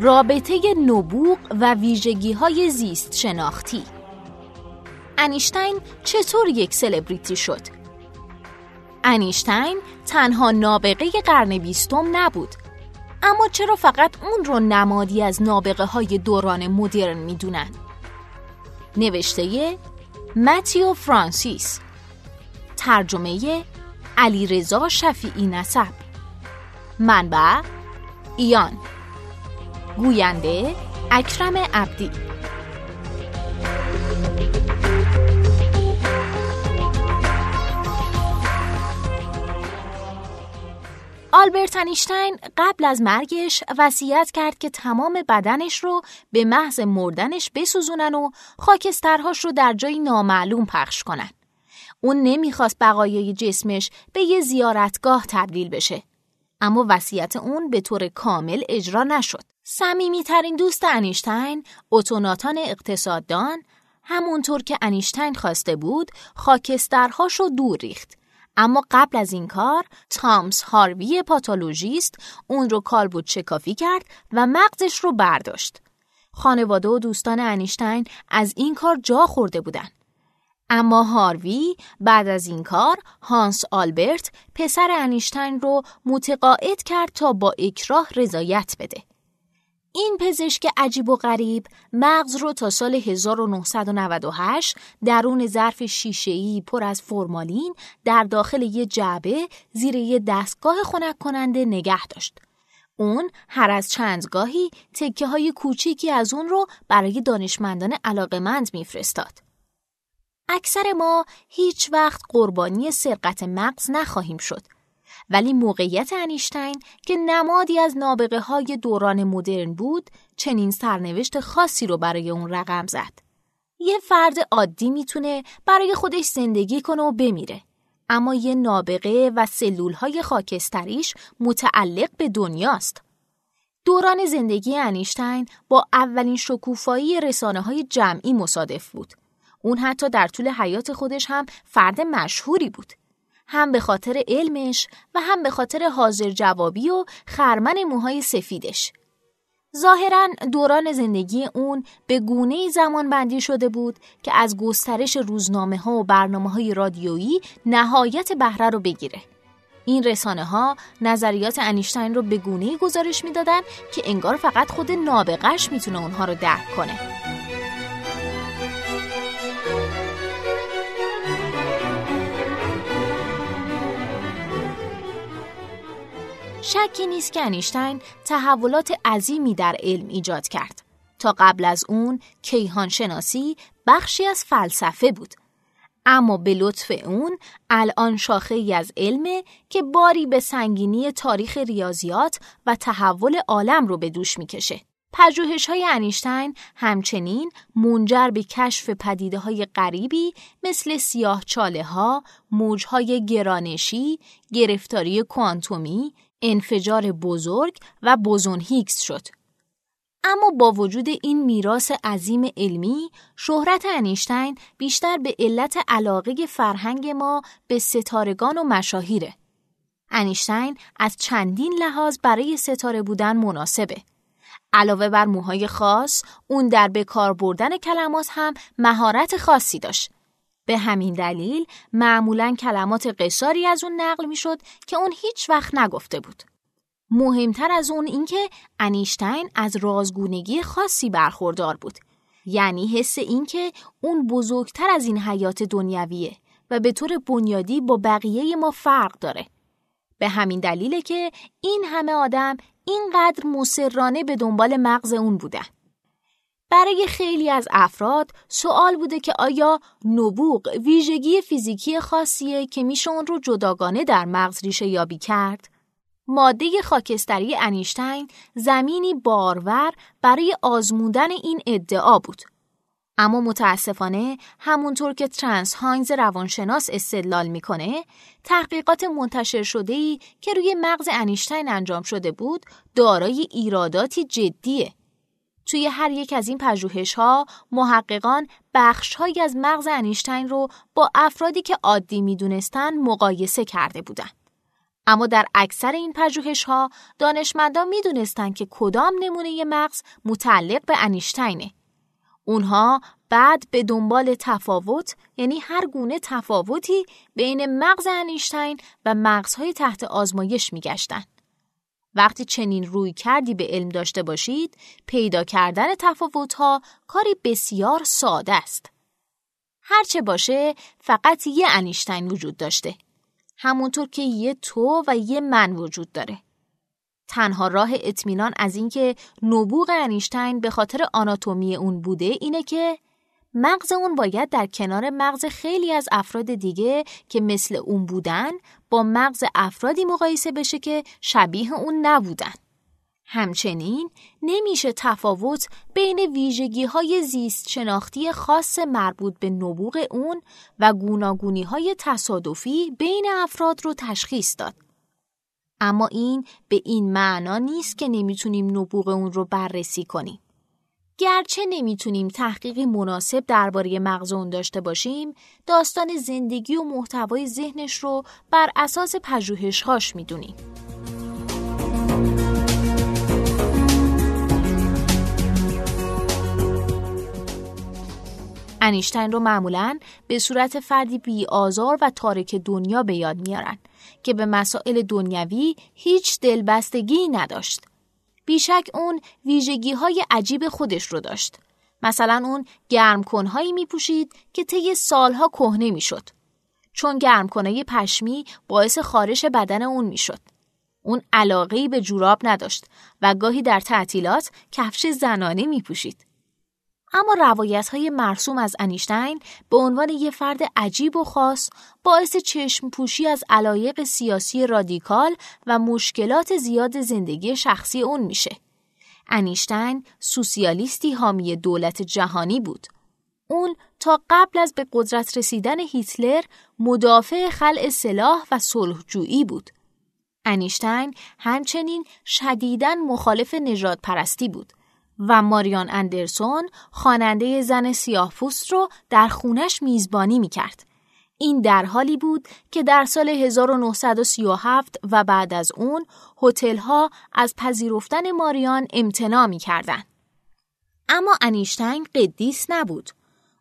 رابطه نبوغ و ویژگی های زیست شناختی انیشتین چطور یک سلبریتی شد؟ انیشتین تنها نابغه قرن بیستم نبود اما چرا فقط اون رو نمادی از نابغه های دوران مدرن می‌دونن؟ نوشته متیو فرانسیس ترجمه علی رضا شفیعی نسب منبع ایان گوینده اکرم عبدی آلبرت انیشتین قبل از مرگش وصیت کرد که تمام بدنش رو به محض مردنش بسوزونن و خاکسترهاش رو در جایی نامعلوم پخش کنن. اون نمی‌خواست بقایای جسمش به یه زیارتگاه تبدیل بشه. اما وصیت اون به طور کامل اجرا نشد. صمیمیترین دوست انیشتین، اتوناتان اقتصاددان، همونطور که انیشتین خواسته بود، خاکسترهاش رو دور ریخت. اما قبل از این کار تامس هاروی پاتولوژیست اون رو کالبوت شکافی کرد و مغزش رو برداشت. خانواده و دوستان انیشتین از این کار جا خورده بودن. اما هاروی بعد از این کار هانس آلبرت پسر انیشتین رو متقاعد کرد تا با اکراه رضایت بده. این پزشک عجیب و غریب مغز رو تا سال 1998 درون ظرف شیشه‌ای پر از فرمالین در داخل یه جعبه زیر یه دستگاه خنک کننده نگه داشت. اون هر از چندگاهی تکه های کوچیکی از اون رو برای دانشمندان علاقمند میفرستاد. اکثر ما هیچ وقت قربانی سرقت مغز نخواهیم شد. ولی موقعیت انیشتین که نمادی از نابغه های دوران مدرن بود چنین سرنوشت خاصی رو برای اون رقم زد. یه فرد عادی می‌تونه برای خودش زندگی کنه و بمیره. اما یه نابغه و سلول های خاکستریش متعلق به دنیاست. دوران زندگی انیشتین با اولین شکوفایی رسانه های جمعی مصادف بود. اون حتی در طول حیات خودش هم فرد مشهوری بود. هم به خاطر علمش و هم به خاطر حاضر جوابی و خرمن موهای سفیدش. ظاهرا دوران زندگی اون به گونه زمان بندی شده بود که از گسترش روزنامه ها و برنامه های رادیویی نهایت بهره رو بگیره. این رسانه ها نظریات انیشتین رو به گونه گزارش می‌دادن که انگار فقط خود نابغش می‌تونه اونها رو درک کنه. شکی نیست که انیشتین تحولات عظیمی در علم ایجاد کرد. تا قبل از اون کیهان شناسی بخشی از فلسفه بود. اما به لطف اون الان شاخه ای از علمه که باری به سنگینی تاریخ ریاضیات و تحول عالم رو به دوش می‌کشه. پژوهش های انیشتین همچنین منجر به کشف پدیده های غریبی مثل سیاه چاله ها، موج گرانشی، گرفتاری کوانتومی، انفجار بزرگ و بوزون هیکس شد. اما با وجود این میراث عظیم علمی، شهرت انیشتین بیشتر به علت علاقه فرهنگ ما به ستارگان و مشاهیره. انیشتین از چندین لحاظ برای ستاره بودن مناسبه. علاوه بر موهای خاص، اون در به کار بردن کلمات هم مهارت خاصی داشت به همین دلیل معمولا کلمات قصاری از اون نقل می‌شد که اون هیچ وقت نگفته بود. مهمتر از اون اینکه انیشتین از رازگونگی خاصی برخوردار بود. یعنی حس اینکه اون بزرگتر از این حیات دنیویه و به طور بنیادی با بقیه ما فرق داره. به همین دلیله که این همه آدم اینقدر مسررانه به دنبال مغز اون بودن. برای خیلی از افراد سوال بوده که آیا نبوغ ویژگی فیزیکی خاصیه که میشه اون رو جداگانه در مغز ریشه یابی کرد؟ ماده خاکستری انیشتین زمینی بارور برای آزمودن این ادعا بود. اما متاسفانه همونطور که ترانس هاینز روانشناس استدلال می‌کنه تحقیقات منتشر شده ای که روی مغز انیشتین انجام شده بود دارای ایراداتی جدیه توی هر یک از این پژوهش ها محققان بخش هایی از مغز انیشتین رو با افرادی که عادی می‌دونستن مقایسه کرده بودند. اما در اکثر این پژوهش ها دانشمندان می دونستن که کدام نمونه مغز متعلق به انیشتینه. اونها بعد به دنبال تفاوت یعنی هر گونه تفاوتی بین مغز انیشتین و مغزهای تحت آزمایش میگشتند. وقتی چنین روی کردی به علم داشته باشید، پیدا کردن تفاوتها کاری بسیار ساده است. هرچه باشه فقط یه انیشتین وجود داشته. همونطور که یه تو و یه من وجود داره. تنها راه اطمینان از اینکه نبوغ انیشتین به خاطر آناتومی اون بوده اینه که مغز اون باید در کنار مغز خیلی از افراد دیگه که مثل اون بودن با مغز افرادی مقایسه بشه که شبیه اون نبودن. همچنین نمیشه تفاوت بین ویژگی های زیست شناختی خاص مربوط به نبوغ اون و گوناگونی های تصادفی بین افراد رو تشخیص داد. اما این به این معنا نیست که نمی‌تونیم نبوغ اون رو بررسی کنیم. گرچه نمی‌تونیم تحقیقی مناسب درباره مغز اون داشته باشیم، داستان زندگی و محتوای ذهنش رو بر اساس پژوهش‌هاش می‌دونیم. انیشتین رو معمولا به صورت فردی بی آزار و تارک دنیا به یاد میارن که به مسائل دنیوی هیچ دلبستگی نداشت. بیشک اون ویژگی های عجیب خودش رو داشت. مثلا اون گرمکنهایی می پوشید که طی سالها کهنه می شد. چون گرمکنهای پشمی باعث خارش بدن اون می شد. اون علاقه به جوراب نداشت و گاهی در تعطیلات کفش زنانه می پوشید. اما روایت های مرسوم از انیشتین به عنوان یه فرد عجیب و خاص باعث چشم پوشی از علایق سیاسی رادیکال و مشکلات زیاد زندگی شخصی اون میشه. انیشتین سوسیالیستی حامی دولت جهانی بود. اون تا قبل از به قدرت رسیدن هیتلر مدافع خلع سلاح و صلحجویی بود. انیشتین همچنین شدیداً مخالف نجات پرستی بود. و ماریان اندرسون خواننده زن سیاهپوست رو در خونش میزبانی می‌کرد. این در حالی بود که در سال 1937 و بعد از اون ها از پذیرفتن ماریان امتناع می‌کردند. اما انیشتین قدیس نبود.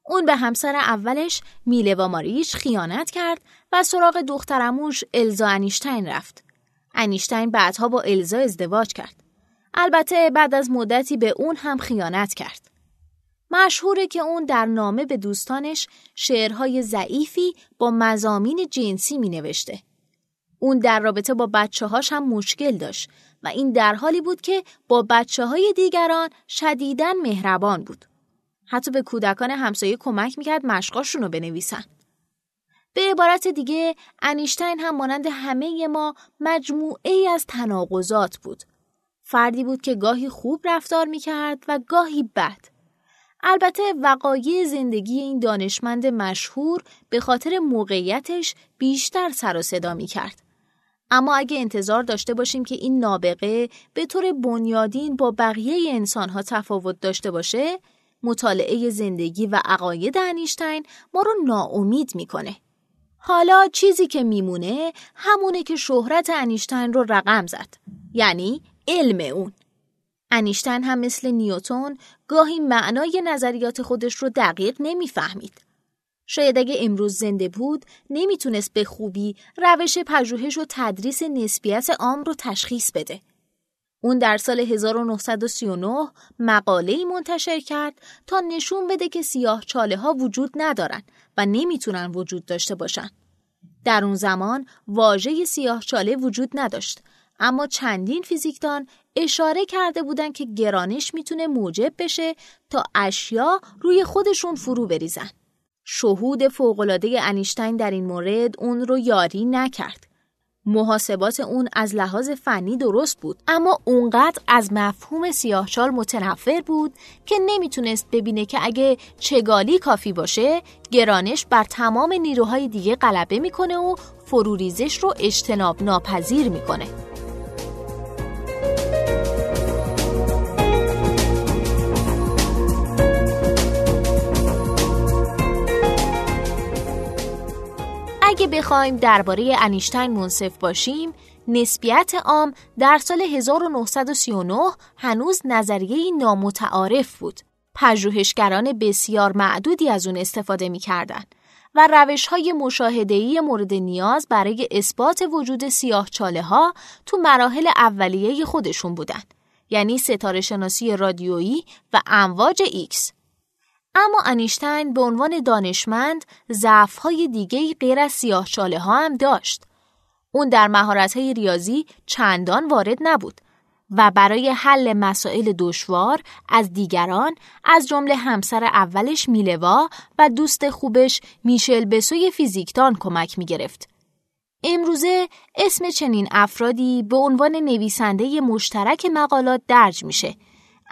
اون به همسر اولش میله و ماریش خیانت کرد و سراغ دخترموش الزا انیشتین رفت. انیشتین بعدها با الزا ازدواج کرد. البته بعد از مدتی به اون هم خیانت کرد. مشهوره که اون در نامه به دوستانش شعرهای ضعیفی با مزامین جنسی می نوشته. اون در رابطه با بچه هاش هم مشکل داشت و این در حالی بود که با بچه های دیگران شدیدن مهربان بود. حتی به کودکان همسایه کمک می‌کرد مشقاشون رو بنویسن. به عبارت دیگه انیشتین هم مانند همه ما مجموعه ای از تناقضات بود فردی بود که گاهی خوب رفتار می کرد و گاهی بد. البته وقایع زندگی این دانشمند مشهور به خاطر موقعیتش بیشتر سر و صدا می کرد. اما اگه انتظار داشته باشیم که این نابغه به طور بنیادین با بقیه انسانها تفاوت داشته باشه، مطالعه زندگی و عقاید انیشتین ما رو ناامید می‌کنه. حالا چیزی که میمونه همونه که شهرت انیشتین رو رقم زد. یعنی علم اون. انیشتن هم مثل نیوتون گاهی معنای نظریات خودش رو دقیق نمی‌فهمید. شاید اگه امروز زنده بود نمی‌تونست به خوبی روش پژوهش و تدریس نسبیت عام رو تشخیص بده. اون در سال 1939 مقاله منتشر کرد تا نشون بده که سیاه چاله ها وجود ندارن و نمی‌تونن وجود داشته باشن. در اون زمان واژه سیاه چاله وجود نداشت اما چندین فیزیکدان اشاره کرده بودند که گرانش می‌تونه موجب بشه تا اشیا روی خودشون فرو بریزن. شهود فوقالعاده انیشتین در این مورد اون رو یاری نکرد. محاسبات اون از لحاظ فنی درست بود اما اونقدر از مفهوم سیاهچال متنفر بود که نمی‌تونست ببینه که اگه چگالی کافی باشه گرانش بر تمام نیروهای دیگه غلبه می‌کنه و فروریزش رو اجتناب ناپذیر می‌کنه بخوایم درباره انیشتین منصف باشیم نسبیت عام در سال 1939 هنوز نظریه نامتعارف بود. پژوهشگران بسیار معدودی از اون استفاده می‌کردند و روش های مشاهدهی مورد نیاز برای اثبات وجود سیاه چاله ها تو مراحل اولیه خودشون بودن. یعنی ستاره شناسی رادیویی و امواج ایکس. اما انیشتین به عنوان دانشمند ضعف‌های دیگه غیر از سیاه چاله ها هم داشت. اون در مهارت‌های ریاضی چندان وارد نبود و برای حل مسائل دشوار از دیگران از جمله همسر اولش میلوا و دوست خوبش میشل بسوی فیزیکدان کمک می‌گرفت. امروزه اسم چنین افرادی به عنوان نویسنده مشترک مقالات درج میشه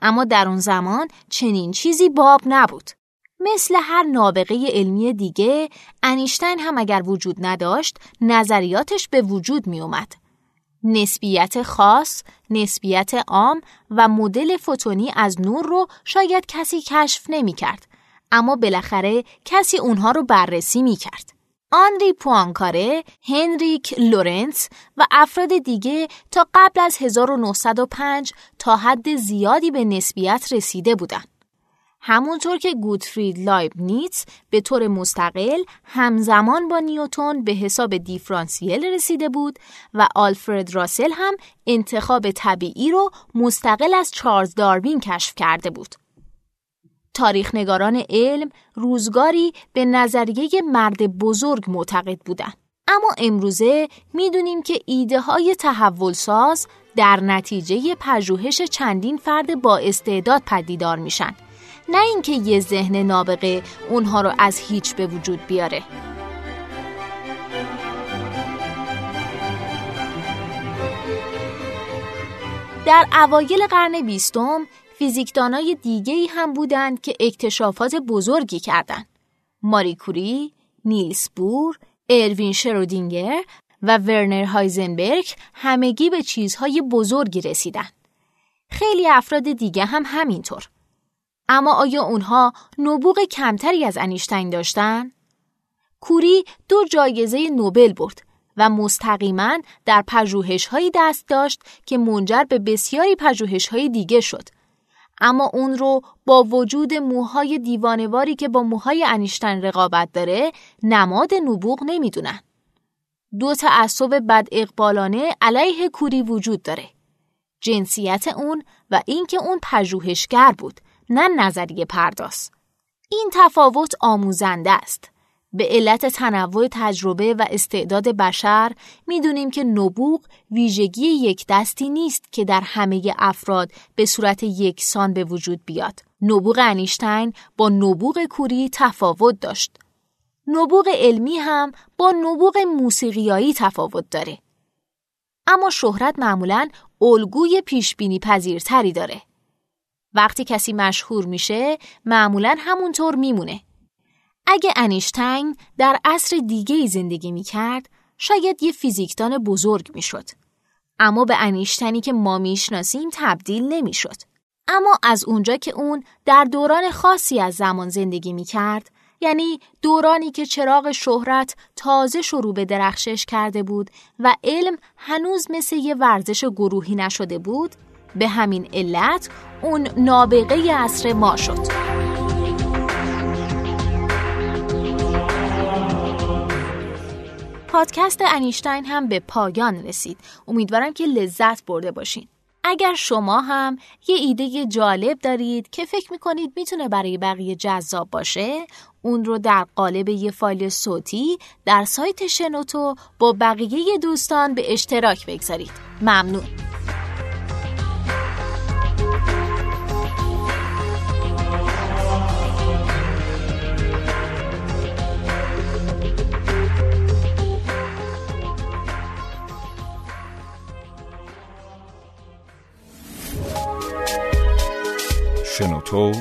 اما در اون زمان چنین چیزی باب نبود. مثل هر نابغه علمی دیگه انیشتین هم اگر وجود نداشت نظریاتش به وجود می اومد. نسبیت خاص، نسبیت عام و مدل فوتونی از نور رو شاید کسی کشف نمی کرد. اما بالاخره کسی اونها رو بررسی می کرد. آنری پوانکاره، هنریک لورنتس و افراد دیگه تا قبل از 1905 تا حد زیادی به نسبیت رسیده بودند. همونطور که گوتفرید لایبنیتس به طور مستقل همزمان با نیوتون به حساب دیفرانسیل رسیده بود و آلفرد راسل هم انتخاب طبیعی رو مستقل از چارلز داروین کشف کرده بود. تاریخنگاران علم روزگاری به نظریه مرد بزرگ معتقد بودند. اما امروزه می‌دونیم که ایده های تحول ساز در نتیجه پژوهش چندین فرد با استعداد پدیدار میشن نه اینکه یه ذهن نابغه اونها رو از هیچ به وجود بیاره در اوایل قرن بیستم فیزیکدانای دیگه هم بودند که اکتشافات بزرگی کردند. ماری کوری، نیلس بور، اروین شرودینگر و ورنر هایزنبرگ همگی به چیزهای بزرگی رسیدند. خیلی افراد دیگه هم همینطور. اما آیا اونها نبوغ کمتری از انیشتین داشتن؟ کوری دو جایزه نوبل برد و مستقیما در پژوهش‌هایی دست داشت که منجر به بسیاری پژوهش‌های دیگه شد. اما اون رو با وجود موهای دیوانواری که با موهای انیشتین رقابت داره نماد نبوغ نمی‌دونن. دو تعصب بد اقبالانه علیه کوری وجود داره. جنسیت اون و اینکه اون پژوهشگر بود نه نظریه پرداز. این تفاوت آموزنده است. به علت تنوع تجربه و استعداد بشر می‌دونیم که نبوغ ویژگی یک دستی نیست که در همه افراد به صورت یکسان به وجود بیاد. نبوغ انیشتین با نبوغ کوری تفاوت داشت. نبوغ علمی هم با نبوغ موسیقیایی تفاوت داره. اما شهرت معمولا الگوی پیشبینی پذیرتری داره. وقتی کسی مشهور میشه معمولا همونطور میمونه. اگه انیشتین در عصر دیگه زندگی می‌کرد شاید یه فیزیکدان بزرگ می‌شد. اما به انیشتنی که ما می‌شناسیم تبدیل نمی‌شد. اما از اونجا که اون در دوران خاصی از زمان زندگی می‌کرد یعنی دورانی که چراغ شهرت تازه شروع به درخشش کرده بود و علم هنوز مثل یه ورزش گروهی نشده بود به همین علت اون نابغه عصر ما شد پادکست انیشتین هم به پایان رسید. امیدوارم که لذت برده باشین. اگر شما هم یه ایده جالب دارید که فکر می‌کنید می‌تونه برای بقیه جذاب باشه اون رو در قالب یه فایل صوتی در سایت شنوتو با بقیه دوستان به اشتراک بگذارید. ممنون.